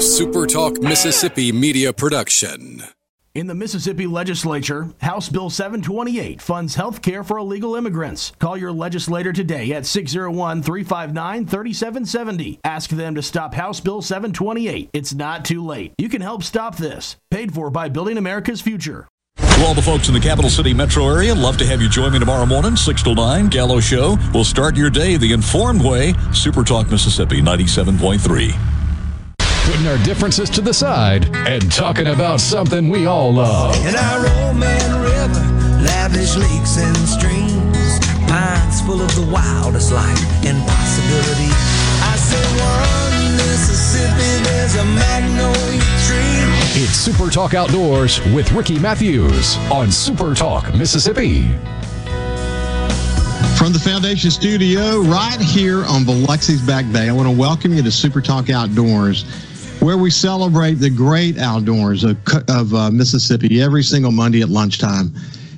A SuperTalk Mississippi media production. In the Mississippi legislature, House Bill 728 funds health care for illegal immigrants. Call your legislator today at 601 359 3770. Ask them to stop House Bill 728. It's not too late. You can help stop this. Paid for by Building America's Future. To all the folks in the capital city metro area, love to have you join me tomorrow morning, 6 to 9, Gallo Show. We'll start your day the informed way. Super Talk Mississippi 97.3 putting our differences to the side and talking about something we all love. In our Roman River, lavish lakes and streams, pines full of the wildest life and possibility. I say one Mississippi, there's a magnolia tree. It's Super Talk Outdoors with Ricky Matthews on Super Talk Mississippi. From the Foundation Studio, right here on Biloxi's Back Bay, I want to welcome you to Super Talk Outdoors where we celebrate the great outdoors of, of uh, Mississippi every single Monday at lunchtime.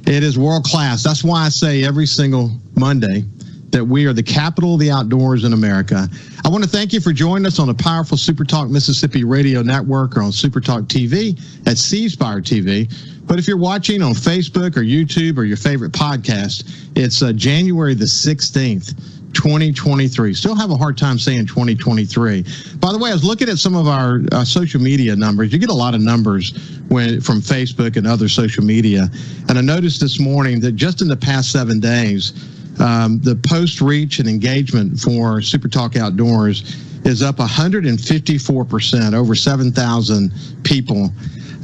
It is world class. That's why I say every single Monday that we are the capital of the outdoors in America. I want to thank you for joining us on the powerful Super Talk Mississippi radio network or on Super Talk TV at C Spire TV. But if you're watching on Facebook or YouTube or your favorite podcast, it's uh, January the 16th. 2023. Still have a hard time saying 2023. By the way, I was looking at some of our uh, social media numbers. You get a lot of numbers when from Facebook and other social media, and I noticed this morning that just in the past seven days, um, the post reach and engagement for Super Talk Outdoors is up 154 percent, over 7,000 people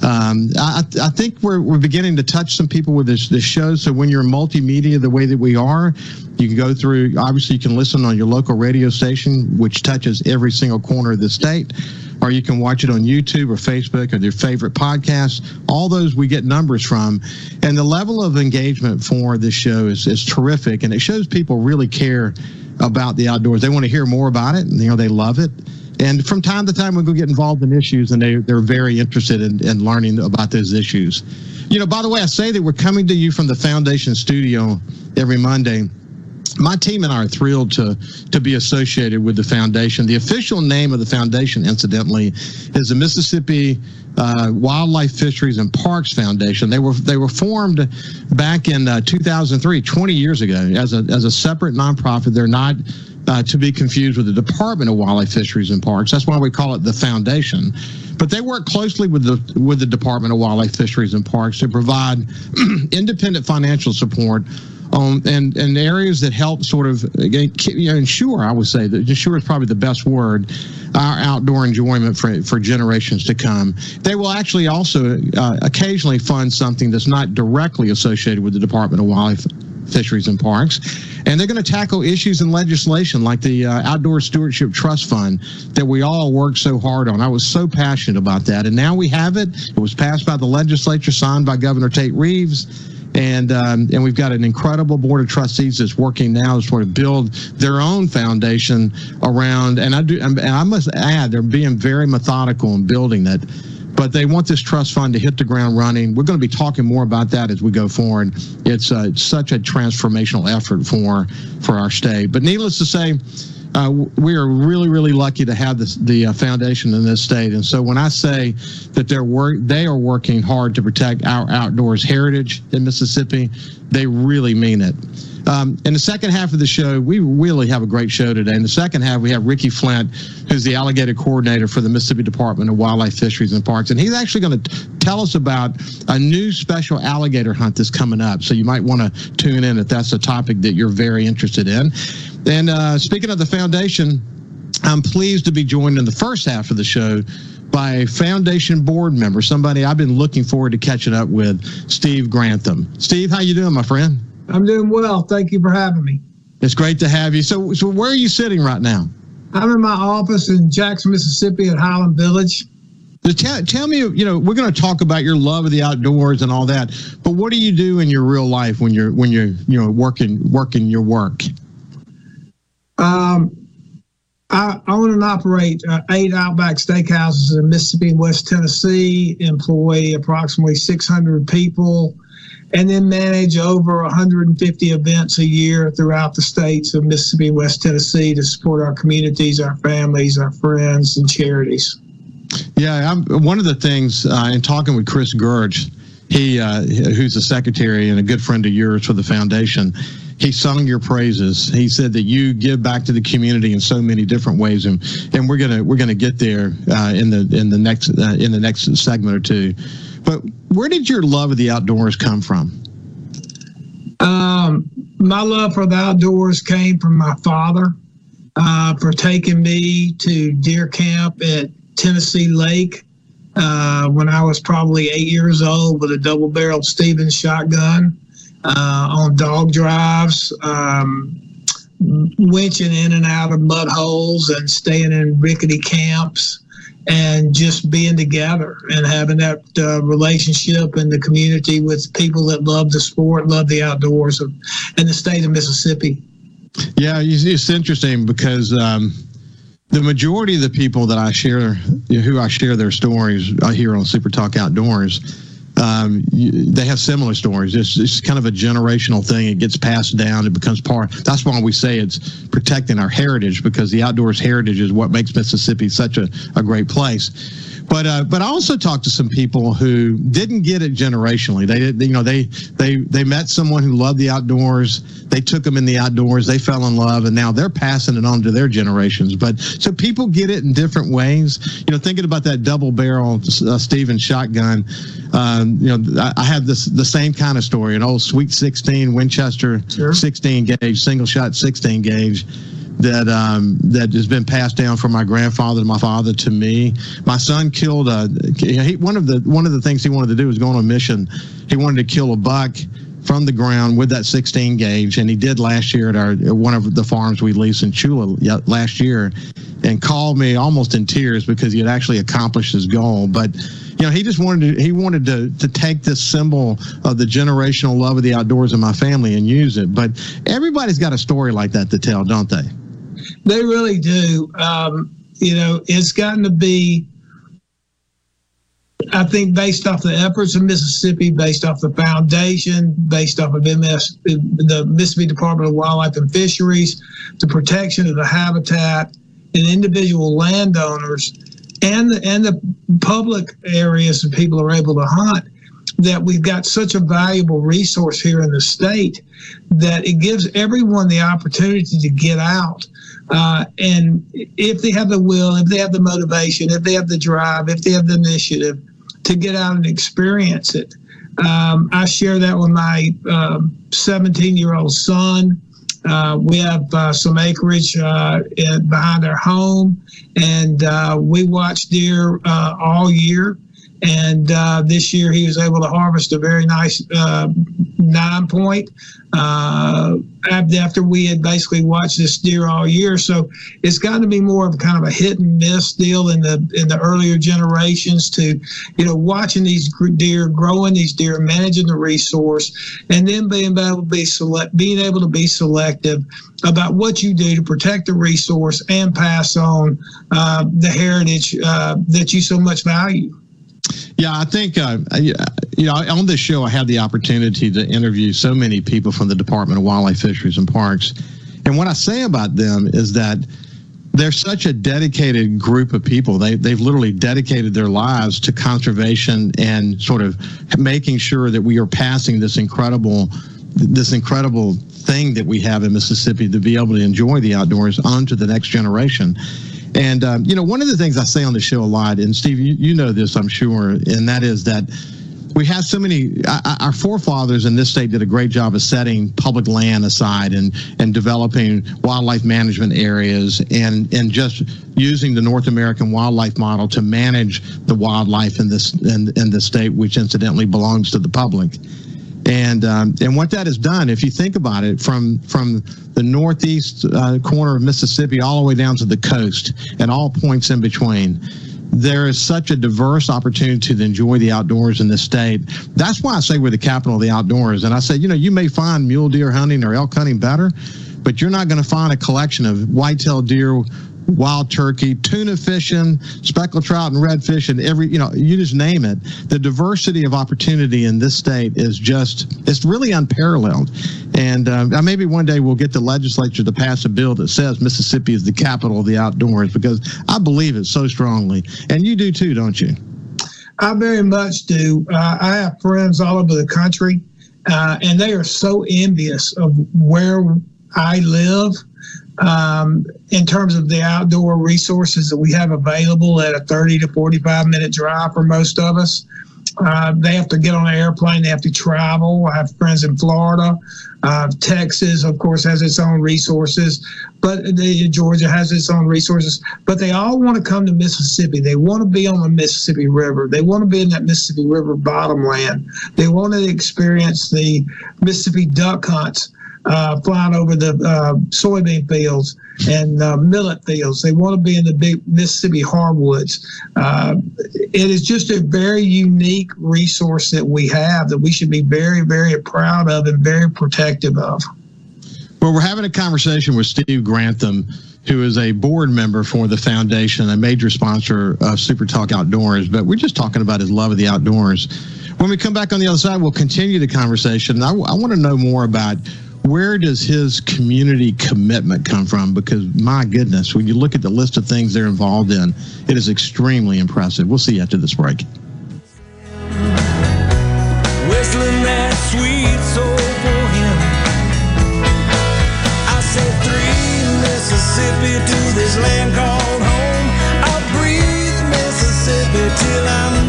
um, I, I, think we're, we're beginning to touch some people with this, this show. So when you're multimedia the way that we are, you can go through, obviously, you can listen on your local radio station, which touches every single corner of the state, or you can watch it on YouTube or Facebook or your favorite podcast. All those we get numbers from. And the level of engagement for this show is, is terrific. And it shows people really care about the outdoors. They want to hear more about it. And, you know, they love it. And from time to time, we go get involved in issues, and they, they're very interested in, in learning about those issues. You know, by the way, I say that we're coming to you from the Foundation Studio every Monday my team and I are thrilled to to be associated with the foundation. The official name of the foundation, incidentally, is the Mississippi uh, Wildlife Fisheries and Parks Foundation. They were they were formed back in uh, 2003, 20 years ago, as a as a separate nonprofit. They're not uh, to be confused with the Department of Wildlife, Fisheries, and Parks. That's why we call it the Foundation. But they work closely with the with the Department of Wildlife, Fisheries, and Parks to provide independent financial support on and and areas that help sort of ensure. I would say that ensure is probably the best word. Our outdoor enjoyment for for generations to come. They will actually also uh, occasionally fund something that's not directly associated with the Department of Wildlife fisheries and parks. And they're going to tackle issues in legislation like the uh, Outdoor Stewardship Trust Fund that we all worked so hard on. I was so passionate about that. And now we have it. It was passed by the legislature, signed by Governor Tate Reeves. And um, and we've got an incredible board of trustees that's working now to sort of build their own foundation around. And I do, and I must add, they're being very methodical in building it but they want this trust fund to hit the ground running. We're going to be talking more about that as we go forward. It's uh, such a transformational effort for for our state. But needless to say. Uh, we are really, really lucky to have this, the uh, foundation in this state. And so when I say that they're work, they are working hard to protect our outdoors heritage in Mississippi, they really mean it. Um, in the second half of the show, we really have a great show today. In the second half, we have Ricky Flint, who's the alligator coordinator for the Mississippi Department of Wildlife, Fisheries, and Parks. And he's actually going to tell us about a new special alligator hunt that's coming up. So you might want to tune in if that's a topic that you're very interested in. And uh, speaking of the foundation, I'm pleased to be joined in the first half of the show by a foundation board member, somebody I've been looking forward to catching up with, Steve Grantham. Steve, how you doing, my friend? I'm doing well. Thank you for having me. It's great to have you. So, so where are you sitting right now? I'm in my office in Jackson, Mississippi at Highland Village. So tell, tell me, you know, we're going to talk about your love of the outdoors and all that, but what do you do in your real life when you're when you're you know working working your work? Um, I own and operate uh, eight Outback Steakhouses in Mississippi and West Tennessee. Employ approximately 600 people and then manage over 150 events a year throughout the states of Mississippi and West Tennessee to support our communities, our families, our friends, and charities. Yeah, I'm, one of the things uh, in talking with Chris Gurge, he uh, who's the secretary and a good friend of yours for the foundation. He sung your praises. He said that you give back to the community in so many different ways, and and we're gonna we're gonna get there uh, in the in the next uh, in the next segment or two. But where did your love of the outdoors come from? Um, my love for the outdoors came from my father uh, for taking me to deer camp at Tennessee Lake uh, when I was probably eight years old with a double barreled Stevens shotgun on dog drives, um, winching in and out of mud holes and staying in rickety camps and just being together and having that uh, relationship in the community with people that love the sport, love the outdoors of, in the state of Mississippi. Yeah, it's interesting because um, the majority of the people that I share, who I share their stories here on Super Talk Outdoors, um, they have similar stories. It's, it's kind of a generational thing. It gets passed down. It becomes part. That's why we say it's protecting our heritage because the outdoors heritage is what makes Mississippi such a, a great place. But uh, but I also talked to some people who didn't get it generationally. They you know, they they they met someone who loved the outdoors. They took them in the outdoors. They fell in love, and now they're passing it on to their generations. But so people get it in different ways. You know, thinking about that double barrel uh, Stevens shotgun. Um, you know, I, I had this the same kind of story. An old Sweet 16 Winchester sure. 16 gauge, single shot 16 gauge that um, that has been passed down from my grandfather to my father to me. My son killed a he, one of the one of the things he wanted to do was go on a mission. He wanted to kill a buck from the ground with that 16 gauge, and he did last year at our one of the farms we leased in Chula last year, and called me almost in tears because he had actually accomplished his goal. But you know, he just wanted to he wanted to to take this symbol of the generational love of the outdoors in my family and use it. But everybody's got a story like that to tell, don't they? They really do. Um, you know, it's gotten to be, I think, based off the efforts of Mississippi, based off the foundation, based off of MS, the Mississippi Department of Wildlife and Fisheries, the protection of the habitat, and individual landowners, and the, and the public areas that people are able to hunt that we've got such a valuable resource here in the state that it gives everyone the opportunity to get out. Uh, and if they have the will, if they have the motivation, if they have the drive, if they have the initiative to get out and experience it. Um, I share that with my 17 um, year old son. Uh, we have uh, some acreage uh, in, behind our home, and uh, we watch deer uh, all year. And uh, this year he was able to harvest a very nice uh, nine point uh, after we had basically watched this deer all year. So it's got to be more of a kind of a hit and miss deal in the in the earlier generations to, you know, watching these deer, growing these deer, managing the resource, and then being able to be select, being able to be selective about what you do to protect the resource and pass on uh, the heritage uh, that you so much value. Yeah, I think uh, you know on this show I had the opportunity to interview so many people from the Department of Wildlife, Fisheries, and Parks, and what I say about them is that they're such a dedicated group of people. They they've literally dedicated their lives to conservation and sort of making sure that we are passing this incredible this incredible thing that we have in Mississippi to be able to enjoy the outdoors on to the next generation. And um, you know, one of the things I say on the show a lot, and Steve, you, you know this, I'm sure, and that is that we have so many our forefathers in this state did a great job of setting public land aside and and developing wildlife management areas and and just using the North American wildlife model to manage the wildlife in this in, in the state which incidentally belongs to the public and um, and what that has done, if you think about it, from from the northeast uh, corner of Mississippi all the way down to the coast and all points in between, there is such a diverse opportunity to enjoy the outdoors in this state. That's why I say we're the capital of the outdoors. And I say, you know, you may find mule deer hunting or elk hunting better, but you're not going to find a collection of whitetail deer wild turkey, tuna fishing, speckled trout, and redfish, and every you know you just name it. The diversity of opportunity in this state is just it's really unparalleled. And uh, maybe one day we'll get the legislature to pass a bill that says Mississippi is the capital of the outdoors because I believe it so strongly, and you do too, don't you? I very much do. Uh, I have friends all over the country, uh, and they are so envious of where I live um, in terms of the outdoor resources that we have available at a 30 to 45 minute drive for most of us. Uh, they have to get on an airplane. They have to travel. I have friends in Florida. Uh, Texas, of course, has its own resources, but the, Georgia has its own resources. But they all want to come to Mississippi. They want to be on the Mississippi River. They want to be in that Mississippi River bottomland. They want to experience the Mississippi duck hunts uh, flying over the uh, soybean fields and uh, millet fields. They want to be in the big Mississippi hardwoods. Uh, it is just a very unique resource that we have that we should be very, very proud of and very protective of. Well, we're having a conversation with Steve Grantham, who is a board member for the foundation, a major sponsor of Super Talk Outdoors. But we're just talking about his love of the outdoors. When we come back on the other side, we'll continue the conversation. I, I want to know more about where does his community commitment come from? Because my goodness, when you look at the list of things they're involved in, it is extremely impressive. We'll see you after this break. Whistling that sweet soul for him. I say three Mississippi to this land called home. I'll breathe Mississippi till I'm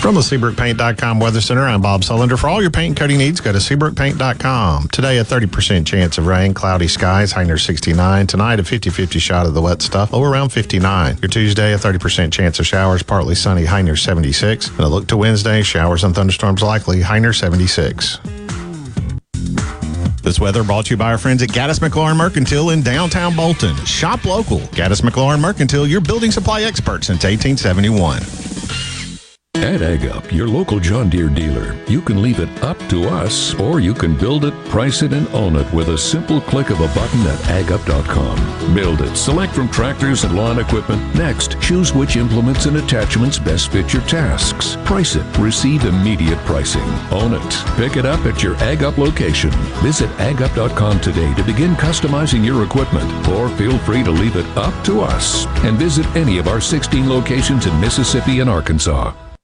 From the SeabrookPaint.com Weather Center, I'm Bob Sullender. For all your paint and coating needs, go to SeabrookPaint.com. Today, a 30% chance of rain, cloudy skies, high near 69. Tonight, a 50 50 shot of the wet stuff, low around 59. Your Tuesday, a 30% chance of showers, partly sunny, high near 76. And a look to Wednesday, showers and thunderstorms likely, high near 76. This weather brought to you by our friends at Gaddis McLaurin Mercantile in downtown Bolton. Shop local. Gaddis McLaurin Mercantile, your building supply expert since 1871. At Ag Up, your local John Deere dealer, you can leave it up to us, or you can build it, price it, and own it with a simple click of a button at agup.com. Build it, select from tractors and lawn equipment. Next, choose which implements and attachments best fit your tasks. Price it, receive immediate pricing. Own it, pick it up at your Ag Up location. Visit agup.com today to begin customizing your equipment, or feel free to leave it up to us and visit any of our 16 locations in Mississippi and Arkansas.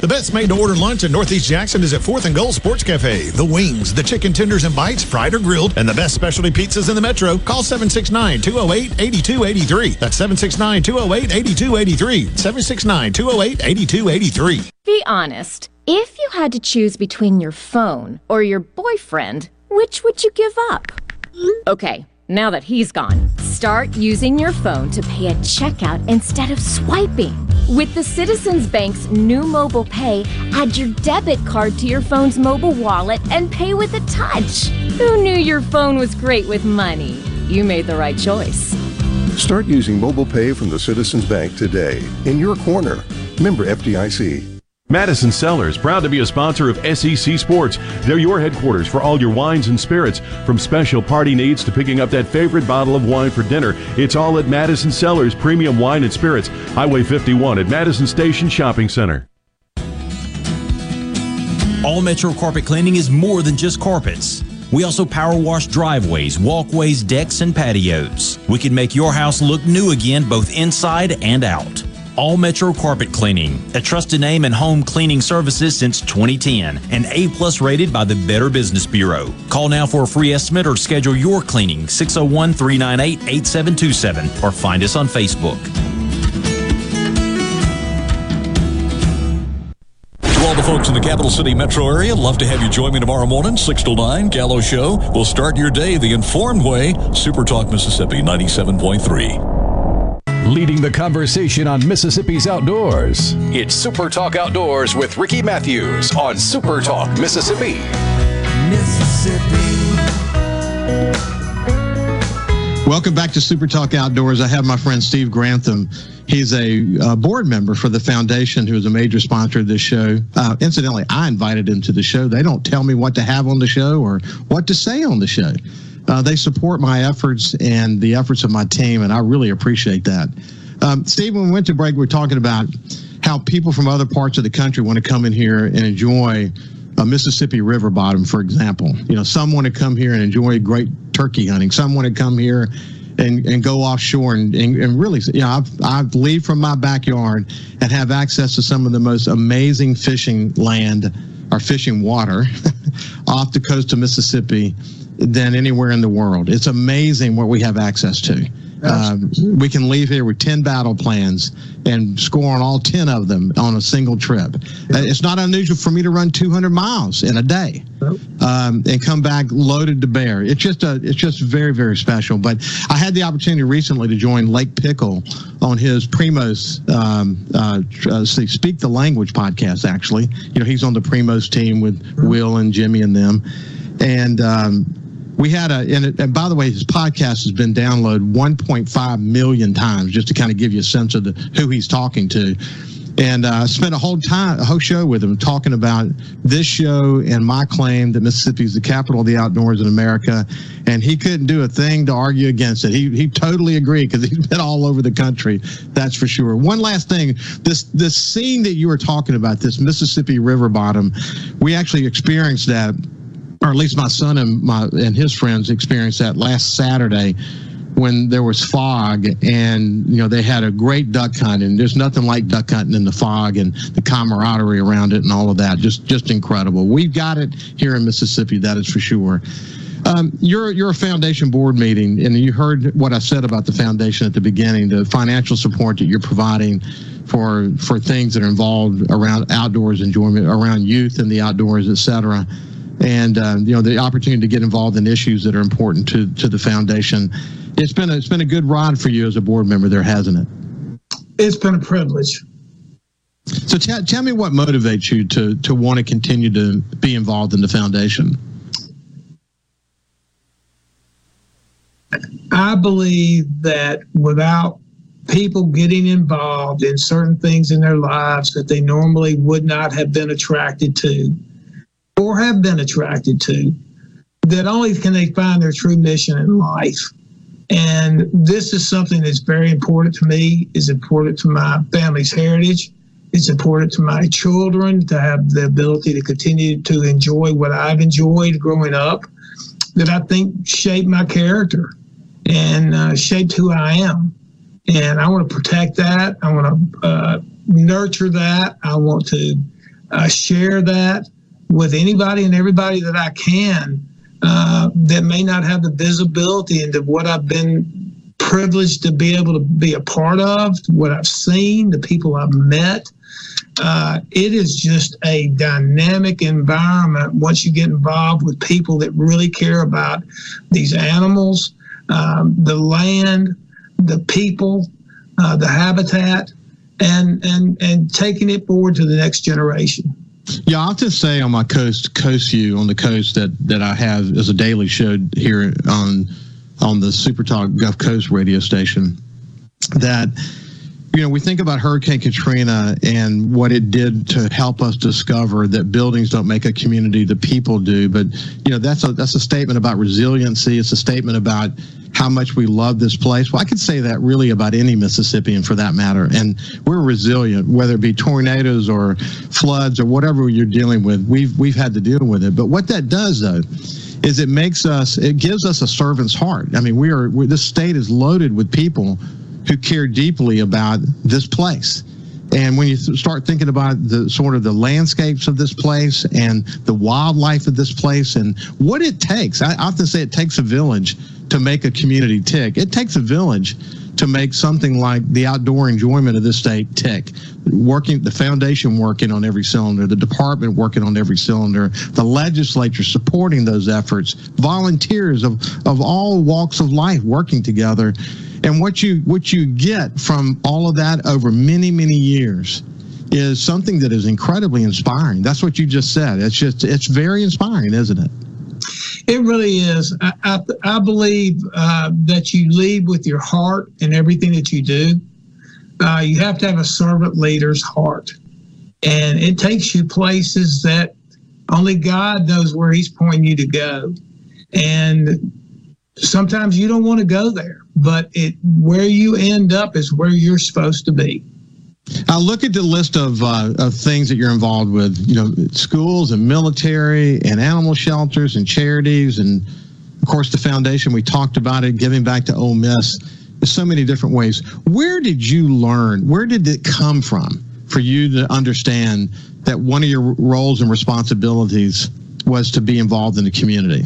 The best made to order lunch in Northeast Jackson is at 4th and Gold Sports Cafe. The wings, the chicken tenders and bites, fried or grilled, and the best specialty pizzas in the metro. Call 769 208 8283. That's 769 208 8283. 769 208 8283. Be honest. If you had to choose between your phone or your boyfriend, which would you give up? Okay, now that he's gone, start using your phone to pay at checkout instead of swiping. With the Citizens Bank's new mobile pay, add your debit card to your phone's mobile wallet and pay with a touch. Who knew your phone was great with money? You made the right choice. Start using mobile pay from the Citizens Bank today. In your corner. Member FDIC. Madison Cellars, proud to be a sponsor of SEC Sports. They're your headquarters for all your wines and spirits. From special party needs to picking up that favorite bottle of wine for dinner, it's all at Madison Cellars Premium Wine and Spirits, Highway 51 at Madison Station Shopping Center. All Metro Carpet Cleaning is more than just carpets. We also power wash driveways, walkways, decks, and patios. We can make your house look new again both inside and out. All Metro Carpet Cleaning, a trusted name in home cleaning services since 2010 and A plus rated by the Better Business Bureau. Call now for a free estimate or schedule your cleaning 601 398 8727 or find us on Facebook. To all the folks in the capital city metro area, love to have you join me tomorrow morning, 6 to 9, Gallo Show. We'll start your day the informed way. Super Talk Mississippi 97.3. Leading the conversation on Mississippi's outdoors. It's Super Talk Outdoors with Ricky Matthews on Super Talk Mississippi. Mississippi. Welcome back to Super Talk Outdoors. I have my friend Steve Grantham. He's a uh, board member for the foundation, who is a major sponsor of this show. Uh, incidentally, I invited him to the show. They don't tell me what to have on the show or what to say on the show. Uh, they support my efforts and the efforts of my team, and I really appreciate that. Um, Steve, when we went to break, we are talking about how people from other parts of the country want to come in here and enjoy a Mississippi river bottom, for example. You know, some want to come here and enjoy great turkey hunting. Some want to come here and, and go offshore and, and, and really, you know, I've, I've leave from my backyard and have access to some of the most amazing fishing land or fishing water off the coast of Mississippi than anywhere in the world. It's amazing what we have access to. Um, we can leave here with 10 battle plans and score on all 10 of them on a single trip. Uh, It's not unusual for me to run 200 miles in a day um, and come back loaded to bear. It's just a, it's just very, very special. But I had the opportunity recently to join Lake Pickle on his Primos um, uh, uh, Speak the Language podcast, actually. You know, he's on the Primos team with Will and Jimmy and them. And, um, we had a, and, it, and by the way, his podcast has been downloaded 1.5 million times, just to kind of give you a sense of the, who he's talking to. And uh, spent a whole time, a whole show with him talking about this show and my claim that Mississippi is the capital of the outdoors in America. And he couldn't do a thing to argue against it. He he totally agreed because he's been all over the country. That's for sure. One last thing, this this scene that you were talking about, this Mississippi River bottom, we actually experienced that or at least my son and my and his friends experienced that last Saturday when there was fog and you know they had a great duck hunt and there's nothing like duck hunting in the fog and the camaraderie around it and all of that. Just just incredible. We've got it here in mississippi that is for sure. Um, you're you're a foundation board meeting and you heard what i said about the foundation at the beginning the financial support that you're providing for for things that are involved around outdoors enjoyment around youth and the outdoors et cetera and uh, you know the opportunity to get involved in issues that are important to to the foundation. It's been a, it's been a good ride for you as a board member there, hasn't it? It's been a privilege. So tell tell me what motivates you to to want to continue to be involved in the foundation. I believe that without people getting involved in certain things in their lives that they normally would not have been attracted to or have been attracted to, that only can they find their true mission in life. And this is something that's very important to me, is important to my family's heritage. It's important to my children to have the ability to continue to enjoy what I've enjoyed growing up, that I think shaped my character and uh, shaped who I am. And I want to protect that. I want to uh, nurture that. I want to uh, share that with anybody and everybody that I can uh, that may not have the visibility into what I've been privileged to be able to be a part of, what I've seen, the people I've met. Uh, it is just a dynamic environment once you get involved with people that really care about these animals, um, the land, the people, uh, the habitat, and and and taking it forward to the next generation. Yeah, I'll just say on my coast coast view on the coast that that I have as a daily show here on on the Super Talk Gulf Coast radio station that you know we think about Hurricane Katrina and what it did to help us discover that buildings don't make a community, the people do. But you know that's a that's a statement about resiliency. It's a statement about how much we love this place. Well, I could say that really about any Mississippian for that matter. And we're resilient, whether it be tornadoes or floods or whatever you're dealing with. We've we've had to deal with it. But what that does though is it makes us it gives us a servant's heart. I mean, we are we, this state is loaded with people who care deeply about this place. And when you start thinking about the sort of the landscapes of this place and the wildlife of this place and what it takes, I often say it takes a village to make a community tick. It takes a village to make something like the outdoor enjoyment of this state tick. Working the foundation working on every cylinder, the department working on every cylinder, the legislature supporting those efforts, volunteers of, of all walks of life working together. And what you what you get from all of that over many, many years is something that is incredibly inspiring. That's what you just said. It's just it's very inspiring, isn't it? It really is. I, I, I believe uh, that you lead with your heart in everything that you do. Uh, you have to have a servant leader's heart. And it takes you places that only God knows where He's pointing you to go. And sometimes you don't want to go there, but it where you end up is where you're supposed to be. I look at the list of uh, of things that you're involved with. You know, schools and military and animal shelters and charities and of course the foundation. We talked about it, giving back to Ole Miss. There's so many different ways. Where did you learn? Where did it come from for you to understand that one of your roles and responsibilities was to be involved in the community?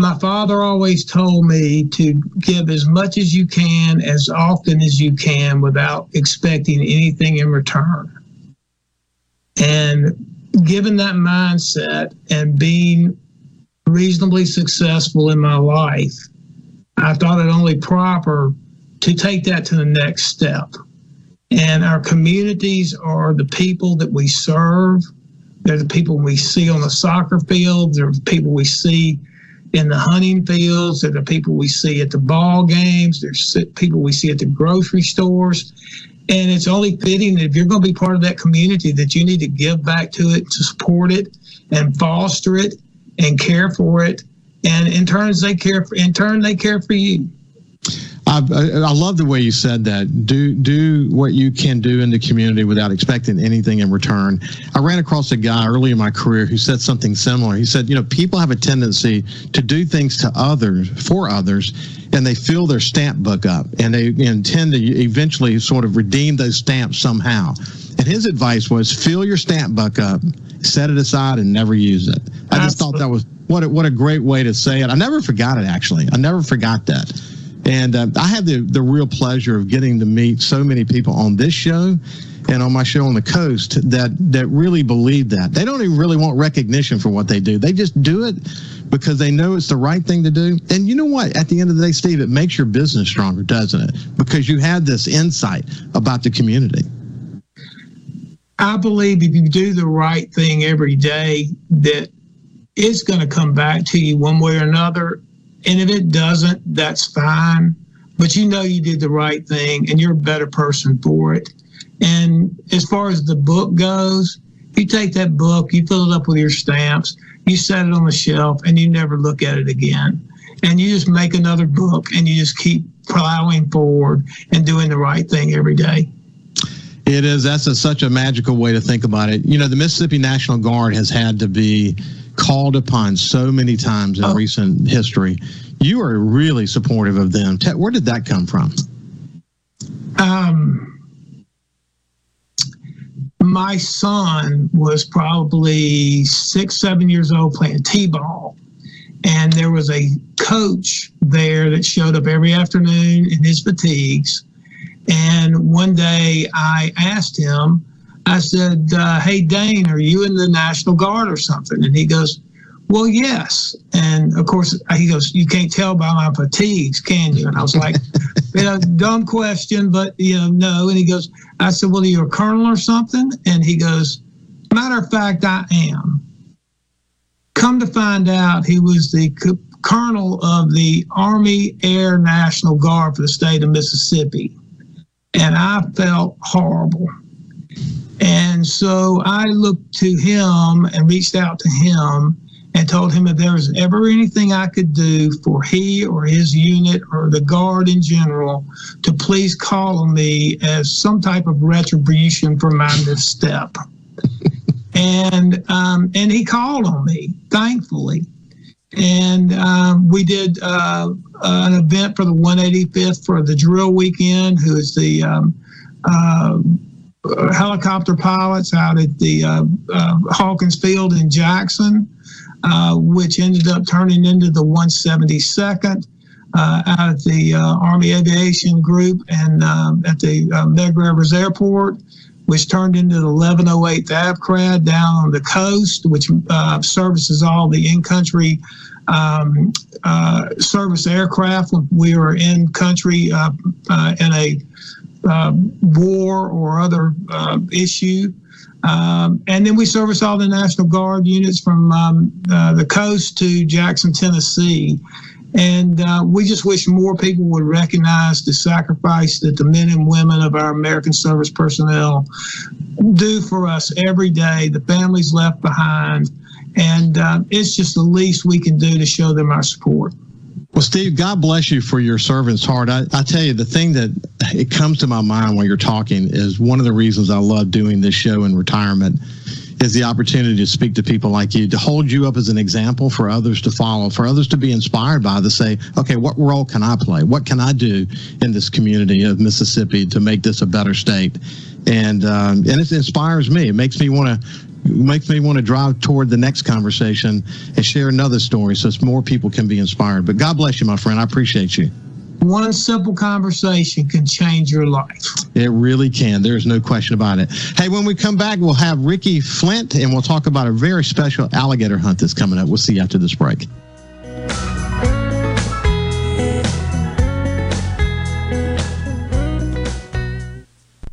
My father always told me to give as much as you can as often as you can without expecting anything in return. And given that mindset and being reasonably successful in my life, I thought it only proper to take that to the next step. And our communities are the people that we serve. They're the people we see on the soccer field. They're the people we see in the hunting fields. They're the people we see at the ball games. There's people we see at the grocery stores. And it's only fitting that if you're going to be part of that community, that you need to give back to it, to support it, and foster it, and care for it. And in turn, they care. For, in turn, they care for you. I, I, love the way you said that. Do do what you can do in the community without expecting anything in return. I ran across a guy early in my career who said something similar. He said, you know, people have a tendency to do things to others for others, and they fill their stamp book up, and they intend to eventually sort of redeem those stamps somehow. And his advice was fill your stamp book up, set it aside, and never use it. I just thought that was what a, what a great way to say it. I never forgot it actually. I never forgot that. And uh, I had the, the real pleasure of getting to meet so many people on this show and on my show on the coast that that really believe that. They don't even really want recognition for what they do. They just do it because they know it's the right thing to do. And you know what? At the end of the day, Steve, it makes your business stronger, doesn't it? Because you have this insight about the community. I believe if you do the right thing every day, that it's going to come back to you one way or another. And if it doesn't, that's fine. But you know you did the right thing and you're a better person for it. And as far as the book goes, you take that book, you fill it up with your stamps, you set it on the shelf, and you never look at it again. And you just make another book and you just keep plowing forward and doing the right thing every day. It is. That's a, such a magical way to think about it. You know, the Mississippi National Guard has had to be called upon so many times in oh. recent history. You are really supportive of them. Where did that come from? Um, my son was probably six, seven years old playing t-ball, and there was a coach there that showed up every afternoon in his fatigues. And one day I asked him, I said, uh, Hey, Dane, are you in the National Guard or something? And he goes, Well, yes. And of course, he goes, You can't tell by my fatigues, can you? And I was like, You know, dumb question, but, you know, no. And he goes, I said, Well, are you a colonel or something? And he goes, Matter of fact, I am. Come to find out, he was the colonel of the Army Air National Guard for the state of Mississippi. And I felt horrible and so I looked to him and reached out to him and told him if there was ever anything I could do for he or his unit or the guard in general to please call on me as some type of retribution for my misstep. and um, and he called on me, thankfully. And um, we did uh, an event for the 185th for the drill weekend, who is the um, uh, helicopter pilots out at the uh, uh, Hawkins Field in Jackson, uh, which ended up turning into the 172nd. Uh, out at the uh, Army Aviation Group and um, at the uh, Meg Rivers Airport, which turned into the 1108th AVCRAD down on the coast, which services all the in-country um, service aircraft. We were in country in a uh, war or other uh, issue. Um, and then we service all the National Guard units from um, uh, the coast to Jackson, Tennessee. And uh, we just wish more people would recognize the sacrifice that the men and women of our American service personnel do for us every day, the families left behind. And uh, it's just the least we can do to show them our support. Well, Steve, God bless you for your servant's heart. I, I tell you, the thing that it comes to my mind while you're talking is one of the reasons I love doing this show in retirement is the opportunity to speak to people like you, to hold you up as an example for others to follow, for others to be inspired by, to say, okay, what role can I play? What can I do in this community of Mississippi to make this a better state? And um, and it inspires me. It makes me want to makes me want to drive toward the next conversation and share another story so more people can be inspired. But God bless you, my friend. I appreciate you. One simple conversation can change your life. It really can. There's no question about it. Hey, when we come back, we'll have Ricky Flint and we'll talk about a very special alligator hunt that's coming up. We'll see you after this break.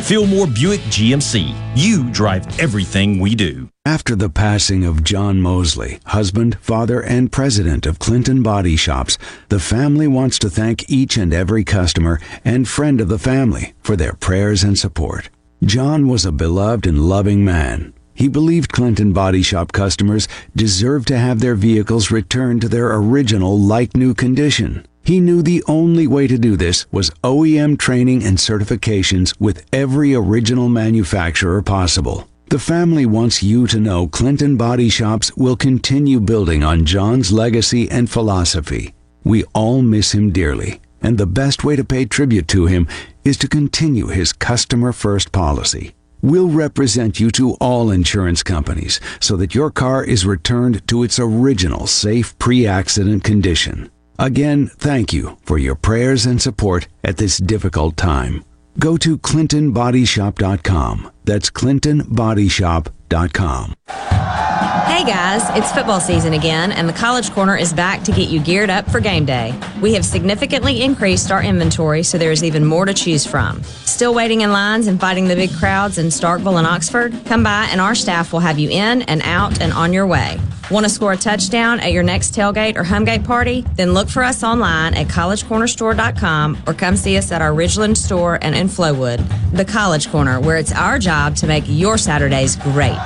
Fillmore Buick GMC. You drive everything we do. After the passing of John Mosley, husband, father, and president of Clinton Body Shops, the family wants to thank each and every customer and friend of the family for their prayers and support. John was a beloved and loving man. He believed Clinton Body Shop customers deserved to have their vehicles returned to their original like new condition. He knew the only way to do this was OEM training and certifications with every original manufacturer possible. The family wants you to know Clinton Body Shops will continue building on John's legacy and philosophy. We all miss him dearly, and the best way to pay tribute to him is to continue his customer first policy. We'll represent you to all insurance companies so that your car is returned to its original safe pre accident condition. Again, thank you for your prayers and support at this difficult time. Go to ClintonBodyShop.com. That's ClintonBodyShop.com. Hey guys, it's football season again, and the College Corner is back to get you geared up for game day. We have significantly increased our inventory, so there is even more to choose from. Still waiting in lines and fighting the big crowds in Starkville and Oxford? Come by, and our staff will have you in and out and on your way. Want to score a touchdown at your next tailgate or homegate party? Then look for us online at collegecornerstore.com or come see us at our Ridgeland store and in Flowood. The College Corner, where it's our job to make your Saturdays great.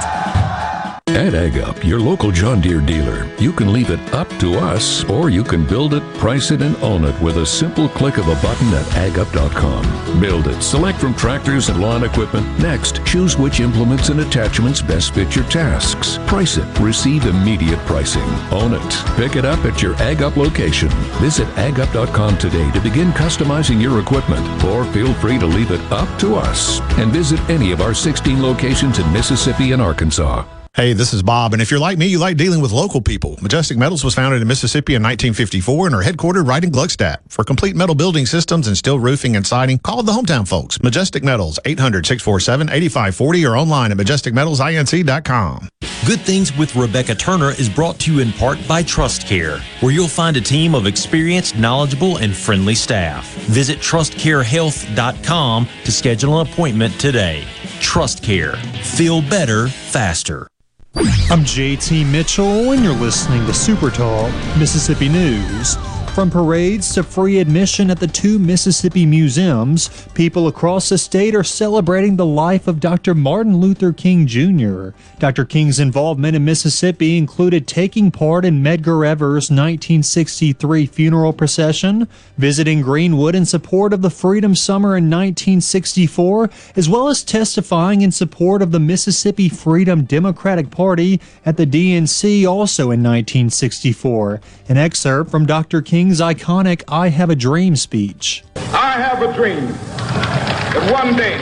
At AgUp, your local John Deere dealer, you can leave it up to us, or you can build it, price it, and own it with a simple click of a button at agup.com. Build it, select from tractors and lawn equipment. Next, choose which implements and attachments best fit your tasks. Price it, receive immediate pricing. Own it, pick it up at your AgUp location. Visit agup.com today to begin customizing your equipment, or feel free to leave it up to us and visit any of our 16 locations in Mississippi and Arkansas. Hey, this is Bob, and if you're like me, you like dealing with local people. Majestic Metals was founded in Mississippi in 1954 and are headquartered right in Gluckstadt. For complete metal building systems and steel roofing and siding, call the hometown folks. Majestic Metals, 800-647-8540 or online at majesticmetalsinc.com. Good Things with Rebecca Turner is brought to you in part by Trust Care, where you'll find a team of experienced, knowledgeable, and friendly staff. Visit trustcarehealth.com to schedule an appointment today. Trust Care. Feel better, faster. I'm JT Mitchell, and you're listening to Super Talk Mississippi News. From parades to free admission at the two Mississippi museums, people across the state are celebrating the life of Dr. Martin Luther King Jr. Dr. King's involvement in Mississippi included taking part in Medgar Evers' 1963 funeral procession, visiting Greenwood in support of the Freedom Summer in 1964, as well as testifying in support of the Mississippi Freedom Democratic Party at the DNC also in 1964. An excerpt from Dr. King's iconic I Have a Dream speech. I have a dream that one day,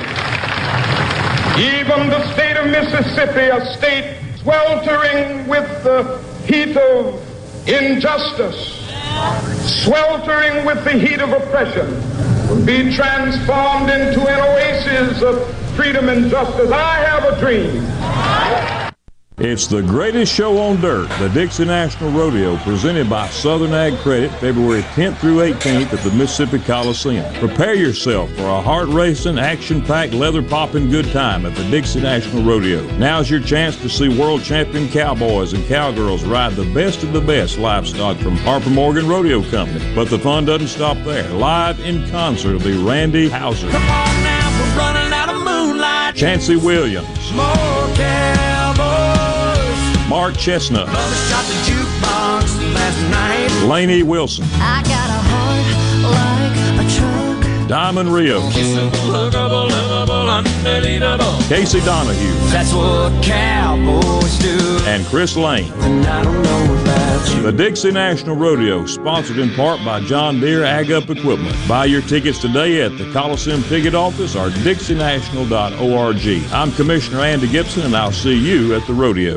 even the state of Mississippi, a state sweltering with the heat of injustice, sweltering with the heat of oppression, will be transformed into an oasis of freedom and justice. I have a dream. It's the greatest show on dirt, the Dixie National Rodeo, presented by Southern Ag Credit, February 10th through 18th at the Mississippi Coliseum. Prepare yourself for a heart racing, action packed, leather popping good time at the Dixie National Rodeo. Now's your chance to see world champion cowboys and cowgirls ride the best of the best livestock from Harper Morgan Rodeo Company. But the fun doesn't stop there. Live in concert will be Randy Houser. Come on now, we're running out of moonlight. Chancey Williams. Cowboys. Mark Chesnutt. Mother shot the jukebox last night. Lainey Wilson. I got a heart like a truck. Diamond Rio. Casey Donahew. That's what cowboys do. And Chris Lane. And I don't know about you. The Dixie National Rodeo, sponsored in part by John Deere Ag Up Equipment. Buy your tickets today at the Coliseum Ticket Office or dixienational.org. I'm Commissioner Andy Gibson, and I'll see you at the rodeo.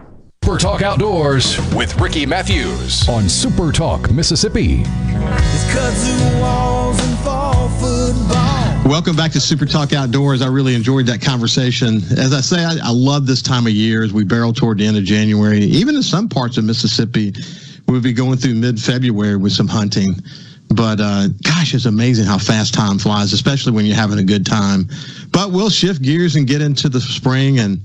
Super Talk Outdoors with Ricky Matthews on Super Talk Mississippi. Welcome back to Super Talk Outdoors. I really enjoyed that conversation. As I say, I, I, love this time of year as we barrel toward the end of January. Even in some parts of Mississippi, we'll be going through mid February with some hunting. But uh, gosh, it's amazing how fast time flies, especially when you're having a good time. But we'll shift gears and get into the spring and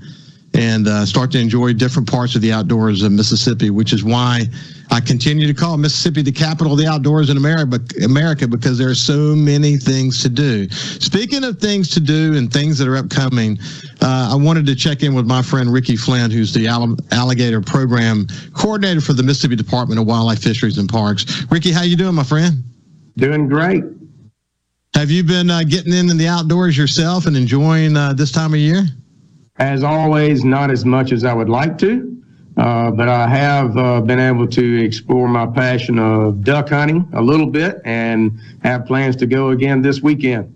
and uh, start to enjoy different parts of the outdoors of Mississippi, which is why I continue to call Mississippi the capital of the outdoors in America, America because there are so many things to do. Speaking of things to do and things that are upcoming, uh, I wanted to check in with my friend Ricky Flynt, who's the alligator program coordinator for the Mississippi Department of Wildlife, Fisheries, and Parks. Ricky, how you doing, my friend? Doing great. Have you been uh, getting in the outdoors yourself and enjoying uh, this time of year? As always, not as much as I would like to, uh, but I have uh, been able to explore my passion of duck hunting a little bit and have plans to go again this weekend.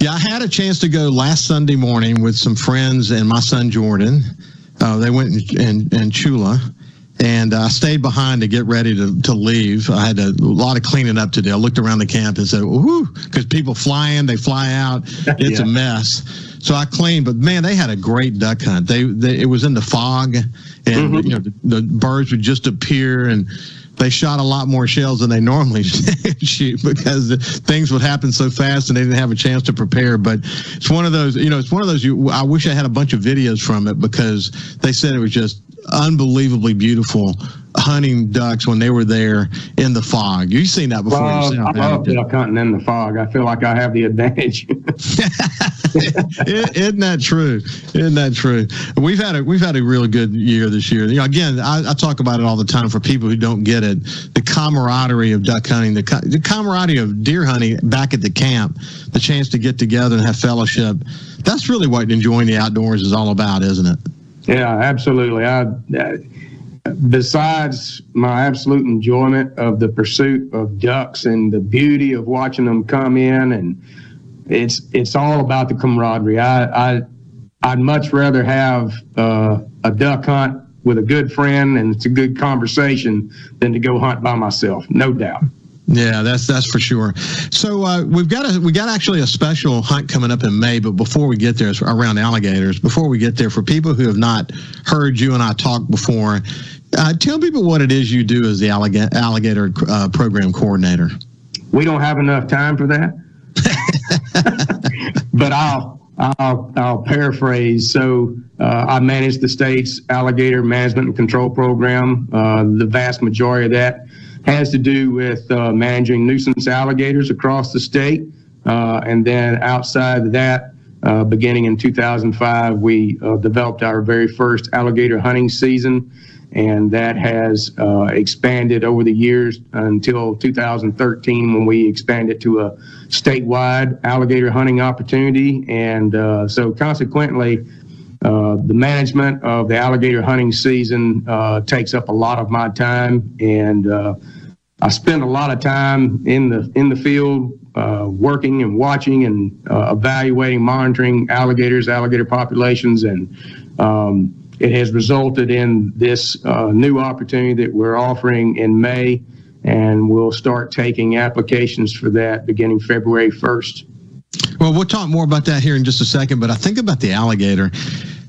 Yeah, I had a chance to go last Sunday morning with some friends and my son Jordan. Uh, they went in, in, in Tchula and I stayed behind to get ready to, to leave. I had a, a lot of cleaning up to do. I looked around the camp and said, "Ooh," Because people fly in, they fly out. It's yeah. a mess. So I cleaned, but man, they had a great duck hunt. They, they it was in the fog, and mm-hmm. you know the, the, birds would just appear, and they shot a lot more shells than they normally shoot because things would happen so fast, and they didn't have a chance to prepare. But it's one of those, you know, it's one of those. You, I wish I had a bunch of videos from it because they said it was just unbelievably beautiful hunting ducks when they were there in the fog. You've seen that before well, yourself. I love duck hunting in the fog. I feel like I have the advantage. Isn't that true? Isn't that true? We've had a we've had a really good year this year. You know, again, I, I talk about it all the time for people who don't get it. The camaraderie of duck hunting, the, the camaraderie of deer hunting back at the camp, the chance to get together and have fellowship. That's really what enjoying the outdoors is all about, isn't it? Yeah, absolutely. I, besides my absolute enjoyment of the pursuit of ducks and the beauty of watching them come in, and it's it's all about the camaraderie. I, I I'd much rather have uh, a duck hunt with a good friend and it's a good conversation than to go hunt by myself, no doubt. Yeah, that's that's for sure. So uh, we've got a we got actually a special hunt coming up in May. But before we get there, around alligators. Before we get there, for people who have not heard you and I talk before, uh, tell people what it is you do as the alligator, alligator uh, program coordinator. We don't have enough time for that, but I'll I'll, I'll paraphrase. So uh, I manage the state's alligator management and control program. Uh, the vast majority of that has to do with uh, managing nuisance alligators across the state. Uh, and then outside of that, uh, beginning in 2005, we uh, developed our very first alligator hunting season. And that has expanded over the years until 2013 when we expanded to a statewide alligator hunting opportunity. And so consequently, uh, the management of the alligator hunting season uh, takes up a lot of my time, and uh, I spend a lot of time in the in the field uh, working and watching and uh, evaluating, monitoring alligators, alligator populations, and um, it has resulted in this new opportunity that we're offering in May, and we'll start taking applications for that beginning February 1st. Well, we'll talk more about that here in just a second, but I think about the alligator.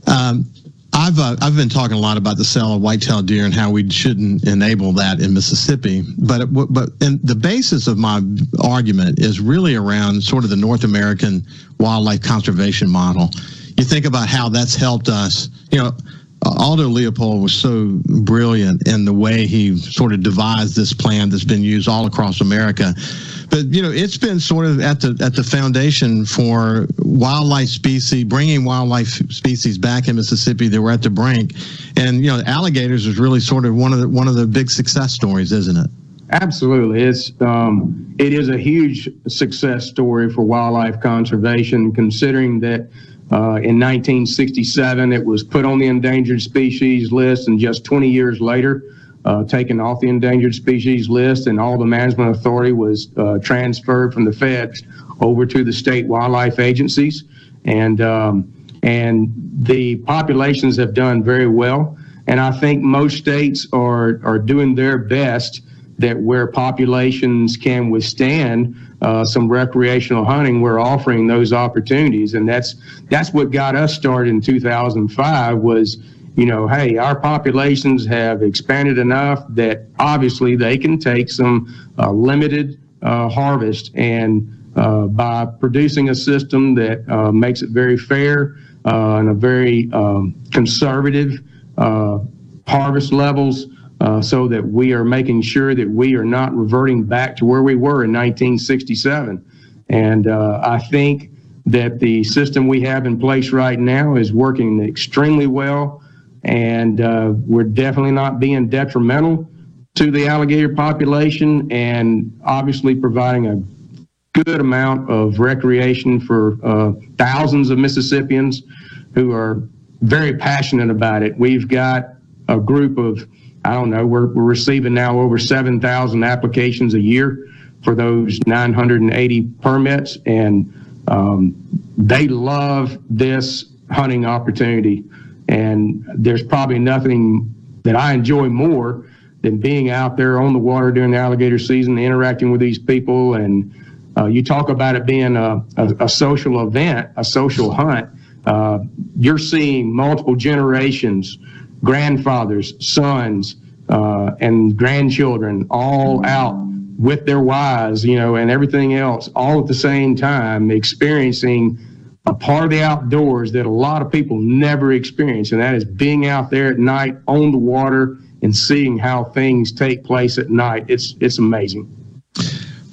Um, I've uh, I've been talking a lot about the sale of white-tailed deer and how we shouldn't enable that in Mississippi. But but and the basis of my argument is really around sort of the North American wildlife conservation model. You think about how that's helped us. You know, Aldo Leopold was so brilliant in the way he sort of devised this plan that's been used all across America but you know it's been sort of at the at the foundation for wildlife species bringing wildlife species back in Mississippi that were at the brink. And you know alligators is really sort of one of the one of the big success stories isn't it? Absolutely, it's um, it is a huge success story for wildlife conservation, considering that uh, in 1967 it was put on the endangered species list, and just 20 years later, uh, taken off the endangered species list, and all the management authority was uh, transferred from the feds over to the state wildlife agencies, and um, and the populations have done very well. And I think most states are are doing their best that where populations can withstand uh, some recreational hunting, we're offering those opportunities, and that's that's what got us started in 2005 was you know, hey, our populations have expanded enough that obviously they can take some uh, limited uh, harvest and uh, by producing a system that uh, makes it very fair uh, and a very um, conservative uh, harvest levels so that we are making sure that we are not reverting back to where we were in 1967. And I think that the system we have in place right now is working extremely well and uh, we're definitely not being detrimental to the alligator population and obviously providing a good amount of recreation for uh, thousands of Mississippians who are very passionate about it. We've got a group of, I don't know, we're, we're receiving now over 7,000 applications a year for those 980 permits, and um, they love this hunting opportunity. And there's probably nothing that I enjoy more than being out there on the water during the alligator season, interacting with these people. And uh, you talk about it being a, a, a social event, a social hunt. Uh, you're seeing multiple generations, grandfathers, sons, uh, and grandchildren all out with their wives, you know, and everything else all at the same time experiencing a part of the outdoors that a lot of people never experience, and that is being out there at night on the water and seeing how things take place at night. It's it's amazing.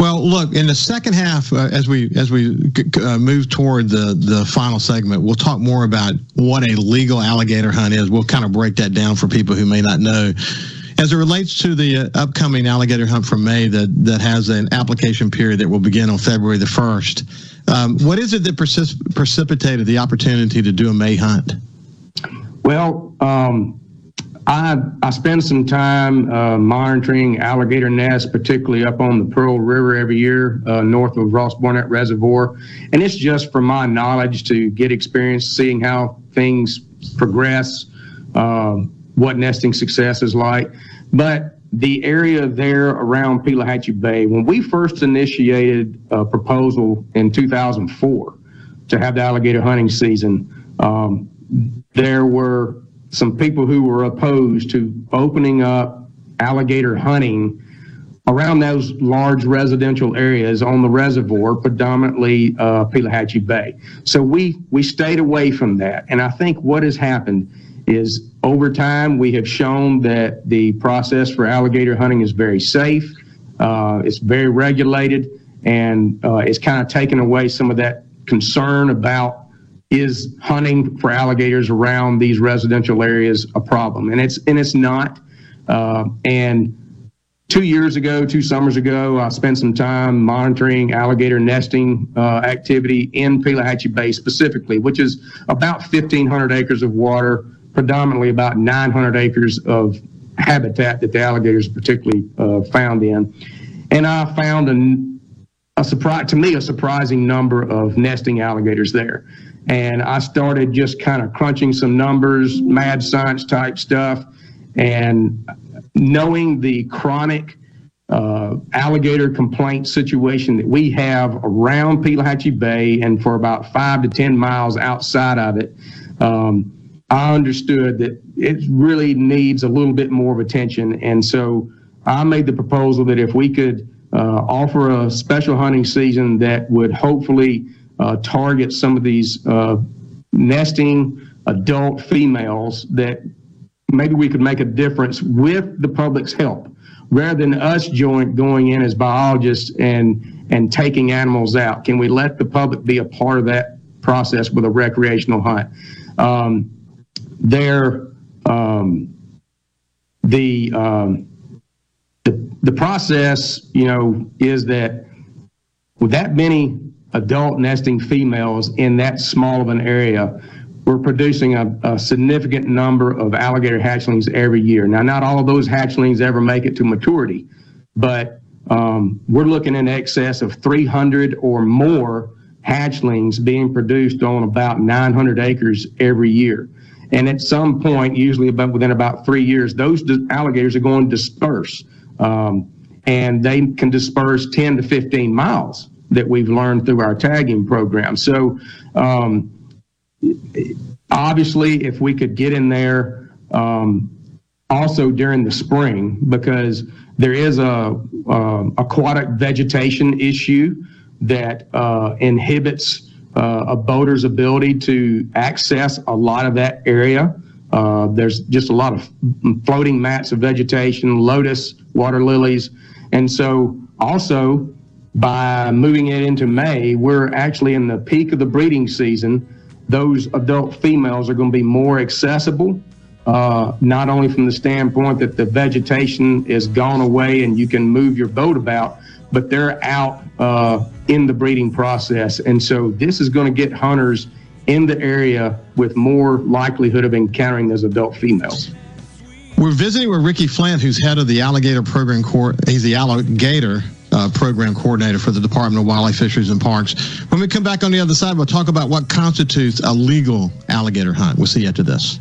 Well, look in the second half uh, as we as we uh, move toward the the final segment, we'll talk more about what a legal alligator hunt is. We'll kind of break that down for people who may not know. As it relates to the uh, upcoming alligator hunt from May that that has an application period that will begin on February the first. Um, what is it that precip- precipitated the opportunity to do a May hunt? Well, um, I I spend some time uh, monitoring alligator nests, particularly up on the Pearl River every year, uh, north of Ross Barnett Reservoir, and it's just from my knowledge to get experience, seeing how things progress, um, what nesting success is like. But the area there around Pelahatchie Bay, when we first initiated a proposal in 2004 to have the alligator hunting season, um, there were some people who were opposed to opening up alligator hunting around those large residential areas on the reservoir, predominantly uh, Pelahatchie Bay. So we we stayed away from that, and I think what has happened is over time we have shown that the process for alligator hunting is very safe, uh, it's very regulated, and uh, it's kind of taken away some of that concern about is hunting for alligators around these residential areas a problem, and it's and it's not. Uh, and two years ago, two summers ago, I spent some time monitoring alligator nesting uh, activity in Pelahatchie Bay specifically, which is about 1,500 acres of water, predominantly about 900 acres of habitat that the alligators particularly uh, found in. And I found a, a surprise, to me, a surprising number of nesting alligators there. And I started just kind of crunching some numbers, mad science type stuff. And knowing the chronic uh, alligator complaint situation that we have around Pelahatchie Bay and for about five to 10 miles outside of it, um, I understood that it really needs a little bit more of attention. And so I made the proposal that if we could uh, offer a special hunting season that would hopefully uh, target some of these uh, nesting adult females that maybe we could make a difference with the public's help rather than us joint going in as biologists and and taking animals out can we let the public be a part of that process with a recreational hunt um, there um, the, um, the the process you know is that with that many adult nesting females in that small of an area we're producing a, a, significant number of alligator hatchlings every year. Now, not all of those hatchlings ever make it to maturity, but um, we're looking in excess of 300 or more hatchlings being produced on about 900 acres every year. And at some point, usually about within about three years, those alligators are going to disperse. Um, and they can disperse 10 to 15 miles that we've learned through our tagging program. So, um, obviously, if we could get in there um, also during the spring, because there is a uh, aquatic vegetation issue that uh, inhibits uh, a boater's ability to access a lot of that area. Uh, there's just a lot of floating mats of vegetation, lotus, water lilies, and so also by moving it into May, we're actually in the peak of the breeding season those adult females are going to be more accessible, uh, not only from the standpoint that the vegetation is gone away and you can move your boat about, but they're out uh, in the breeding process. And so this is going to get hunters in the area with more likelihood of encountering those adult females. We're visiting with Ricky Flynt, who's head of the Alligator Program. He's the Alligator uh, program coordinator for the Department of Wildlife, Fisheries, and Parks. When we come back on the other side, we'll talk about what constitutes a legal alligator hunt. We'll see you after this.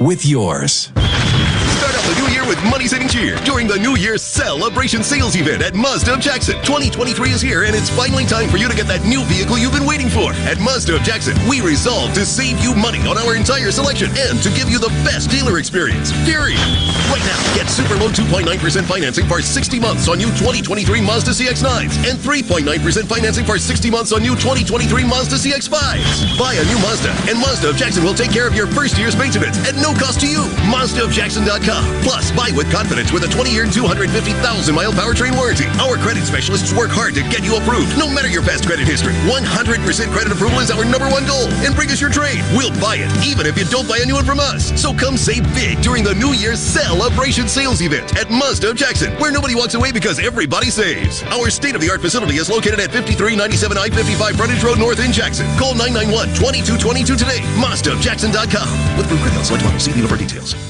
with yours. Year with money saving cheer during the New Year's Celebration Sales Event at Mazda of Jackson. 2023 is here, and it's finally time for you to get that new vehicle you've been waiting for. At Mazda of Jackson, we resolve to save you money on our entire selection and to give you the best dealer experience. Period. Right now, get super low 2.9% financing for 60 months on new 2023 Mazda CX-9s and 3.9% financing for 60 months on new 2023 Mazda CX-5s. Buy a new Mazda, and Mazda of Jackson will take care of your first year's maintenance at no cost to you. MazdaofJackson.com. Plus, Buy with confidence with a 20-year, 250,000-mile powertrain warranty. Our credit specialists work hard to get you approved, no matter your past credit history. 100% credit approval is our number one goal. And bring us your trade. We'll buy it, even if you don't buy a new one from us. So come save big during the New Year's Celebration Sales Event at Mazda of Jackson, where nobody walks away because everybody saves. Our state-of-the-art facility is located at 5397 I-55 Frontage Road North in Jackson. Call 991-2222 today. MazdaofJackson.com. With Blue Credit, select model. See dealer for details.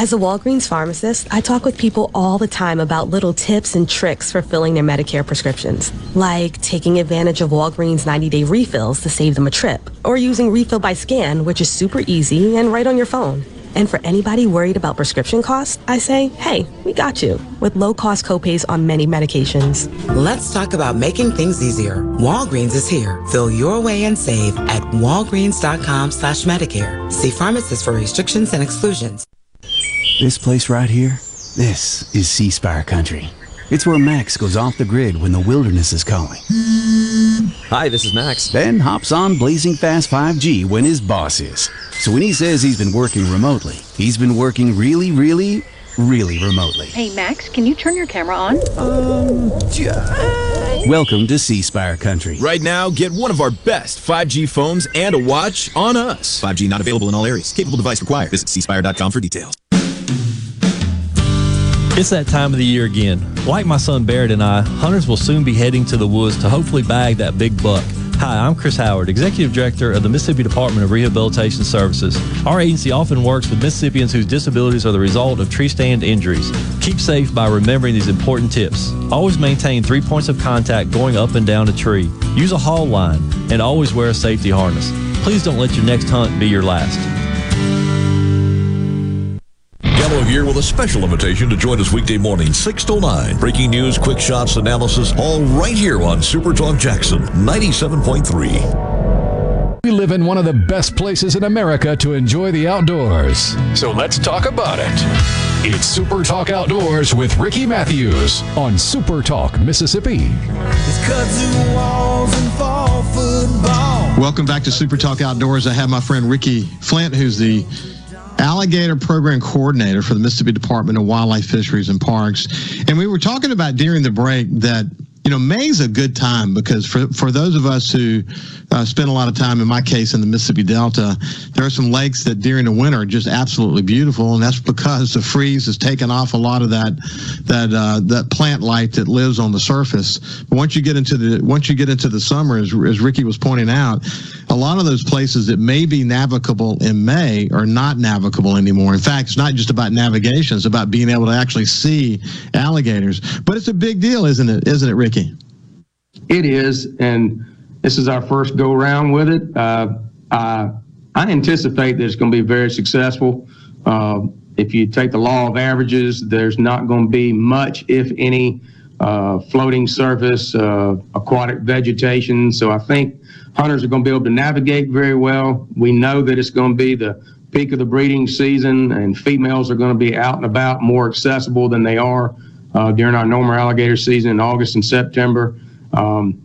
As a Walgreens pharmacist, I talk with people all the time about little tips and tricks for filling their Medicare prescriptions, like taking advantage of Walgreens 90 day refills to save them a trip, or using Refill by Scan, which is super easy and right on your phone. And for anybody worried about prescription costs, I say, hey, we got you with low cost copays on many medications. Let's talk about making things easier. Walgreens is here. Fill your way and save at walgreens.com slash Medicare. See pharmacists for restrictions and exclusions. This place right here, this is C Spire Country. It's where Max goes off the grid when the wilderness is calling. Hi, this is Max. Then hops on blazing fast 5G when his boss is. So when he says he's been working remotely, he's been working really, really, really remotely. Hey, Max, can you turn your camera on? Um, Welcome to C Spire Country. Right now, get one of our best 5G phones and a watch on us. 5G not available in all areas. Capable device required. Visit cspire.com for details. It's that time of the year again. Like my son Barrett and I, hunters will soon be heading to the woods to hopefully bag that big buck. Hi, I'm Chris Howard, Executive Director of the Mississippi Department of Rehabilitation Services. Our agency often works with Mississippians whose disabilities are the result of tree stand injuries. Keep safe by remembering these important tips. Always maintain three points of contact going up and down a tree. Use a haul line and always wear a safety harness. Please don't let your next hunt be your last. Gallo here with a special invitation to join us weekday morning, 6 to 9. Breaking news, quick shots, analysis, all right here on Super Talk Jackson 97.3. We live in one of the best places in America to enjoy the outdoors. So let's talk about it. It's Super Talk Outdoors with Ricky Matthews on Super Talk Mississippi. Welcome back to Super Talk Outdoors. I have my friend Ricky Flynt, who's the alligator program coordinator for the Mississippi Department of Wildlife, Fisheries, and Parks. And we were talking about during the break that you know May's a good time because for for those of us who uh, spend a lot of time, in my case, in the Mississippi Delta, there are some lakes that during the winter are just absolutely beautiful, and that's because the freeze has taken off a lot of that that uh, that plant life that lives on the surface. But once you get into the once you get into the summer, as, as Ricky was pointing out, a lot of those places that may be navigable in May are not navigable anymore. In fact, it's not just about navigation; it's about being able to actually see alligators. But it's a big deal, isn't it? Isn't it, Ricky? It is, and this is our first go round with it. Uh, I, I anticipate that it's going to be very successful. Uh, if you take the law of averages, there's not going to be much, if any, uh, floating surface, uh, aquatic vegetation. So I think hunters are going to be able to navigate very well. We know that it's going to be the peak of the breeding season, and females are going to be out and about more accessible than they are uh, during our normal alligator season in August and September. Um,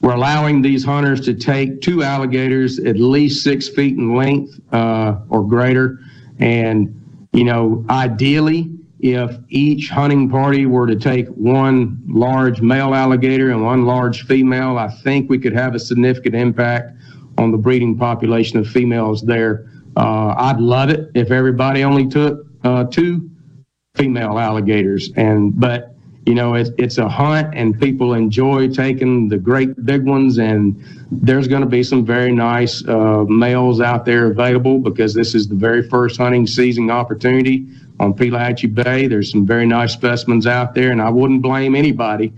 we're allowing these hunters to take two alligators at least six feet in length uh, or greater. And, you know, ideally, if each hunting party were to take one large male alligator and one large female, I think we could have a significant impact on the breeding population of females there. Uh, I'd love it if everybody only took uh, two female alligators. And but you know, it's it's a hunt, and people enjoy taking the great big ones. And there's going to be some very nice uh, males out there available because this is the very first hunting season opportunity on Pelahatchie Bay. There's some very nice specimens out there, and I wouldn't blame anybody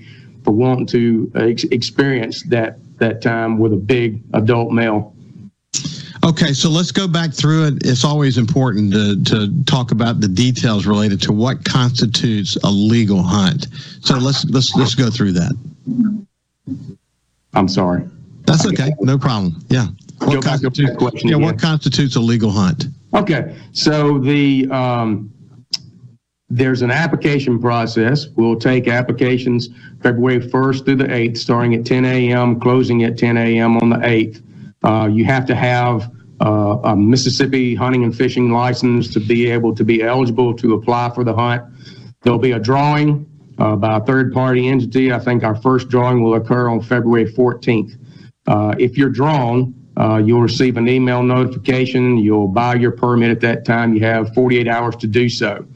for wanting to ex- experience that that time with a big adult male. Okay, so let's go back through it. It's always important to, to talk about the details related to what constitutes a legal hunt. So let's let's let's go through that. I'm sorry. That's okay. No problem. Yeah. What constitutes, yeah, what constitutes a legal hunt? Okay, so the um, there's an application process. We'll take applications February 1st through the 8th, starting at 10 a.m., closing at 10 a.m. on the 8th. Uh, you have to have uh, a Mississippi hunting and fishing license to be able to be eligible to apply for the hunt. There'll be a drawing uh, by a third party entity. I think our first drawing will occur on February 14th. Uh, if you're drawn, uh, you'll receive an email notification. You'll buy your permit at that time. You have 48 hours to do so.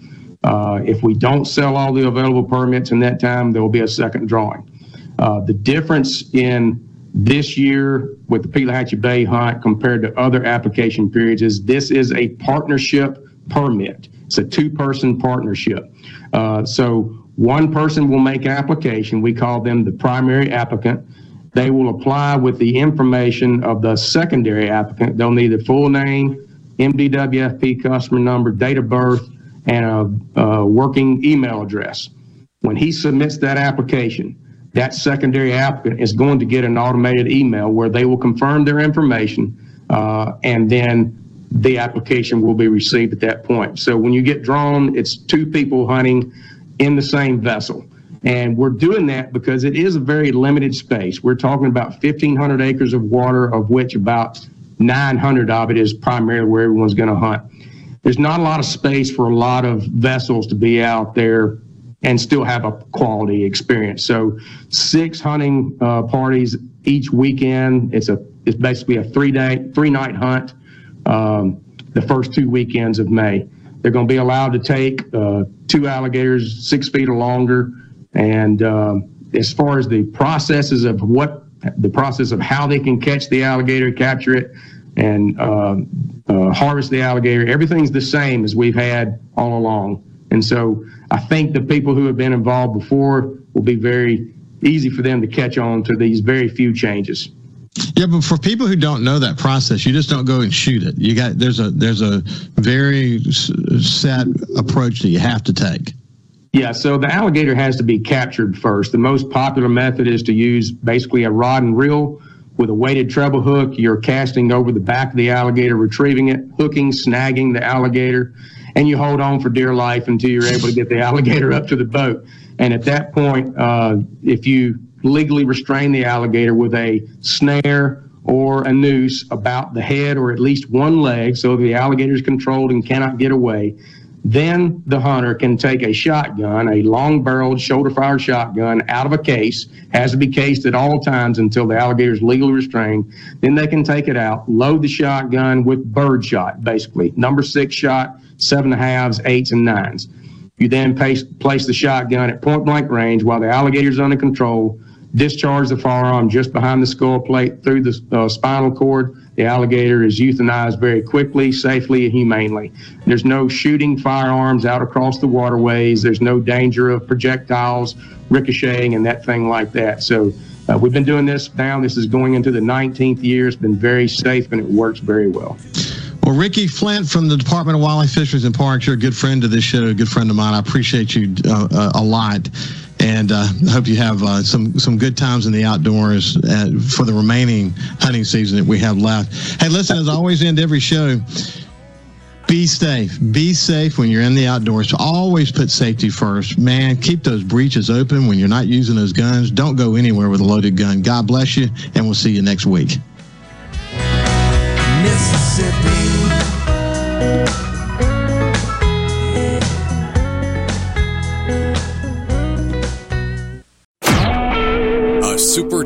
Uh, if we don't sell all the available permits in that time, there will be a second drawing. Uh, the difference in this year with the Pelahatchie Bay hunt compared to other application periods is this is a partnership permit. It's a two-person partnership. Uh, so one person will make application. We call them the primary applicant. They will apply with the information of the secondary applicant. They'll need the full name, MDWFP customer number, date of birth, and a, a working email address. When he submits that application, that secondary applicant is going to get an automated email where they will confirm their information uh, and then the application will be received at that point. So when you get drawn, it's two people hunting in the same vessel. And we're doing that because it is a very limited space. We're talking about 1,500 acres of water, of which about 900 of it is primarily where everyone's going to hunt. There's not a lot of space for a lot of vessels to be out there and still have a quality experience. So six hunting uh, parties each weekend. It's a it's basically a three day three night hunt. Um, the first two weekends of May, they're going to be allowed to take uh, two alligators six feet or longer. And um, as far as the processes of what the process of how they can catch the alligator, capture it, and uh, uh, harvest the alligator, everything's the same as we've had all along. And so I think the people who have been involved before will be very easy for them to catch on to these very few changes. Yeah, but for people who don't know that process, you just don't go and shoot it. You got there's a there's a very set approach that you have to take. Yeah, so the alligator has to be captured first. The most popular method is to use basically a rod and reel with a weighted treble hook. You're casting over the back of the alligator, retrieving it, hooking, snagging the alligator, and you hold on for dear life until you're able to get the alligator up to the boat. And at that point, uh, if you legally restrain the alligator with a snare or a noose about the head or at least one leg so the alligator is controlled and cannot get away, then the hunter can take a shotgun, a long barreled shoulder fired shotgun out of a case, has to be cased at all times until the alligator is legally restrained. Then they can take it out, load the shotgun with bird shot, basically, number six shot, seven and halves, eights, and nines. You then place, the shotgun at point blank range while the alligator is under control. Discharge the firearm just behind the skull plate through the uh, spinal cord. The alligator is euthanized very quickly, safely, and humanely. There's no shooting firearms out across the waterways. There's no danger of projectiles ricocheting and that thing like that. So uh, we've been doing this now. This is going into the 19th year. It's been very safe and it works very well. Well, Ricky Flynt from the Department of Wildlife, Fisheries, and Parks, you're a good friend of this show, a good friend of mine. I appreciate you uh, uh, a lot, and uh, hope you have uh, some some good times in the outdoors uh, for the remaining hunting season that we have left. Hey, listen, as I always end every show. Be safe. Be safe when you're in the outdoors. Always put safety first. Man, keep those breeches open when you're not using those guns. Don't go anywhere with a loaded gun. God bless you, and we'll see you next week. Mississippi.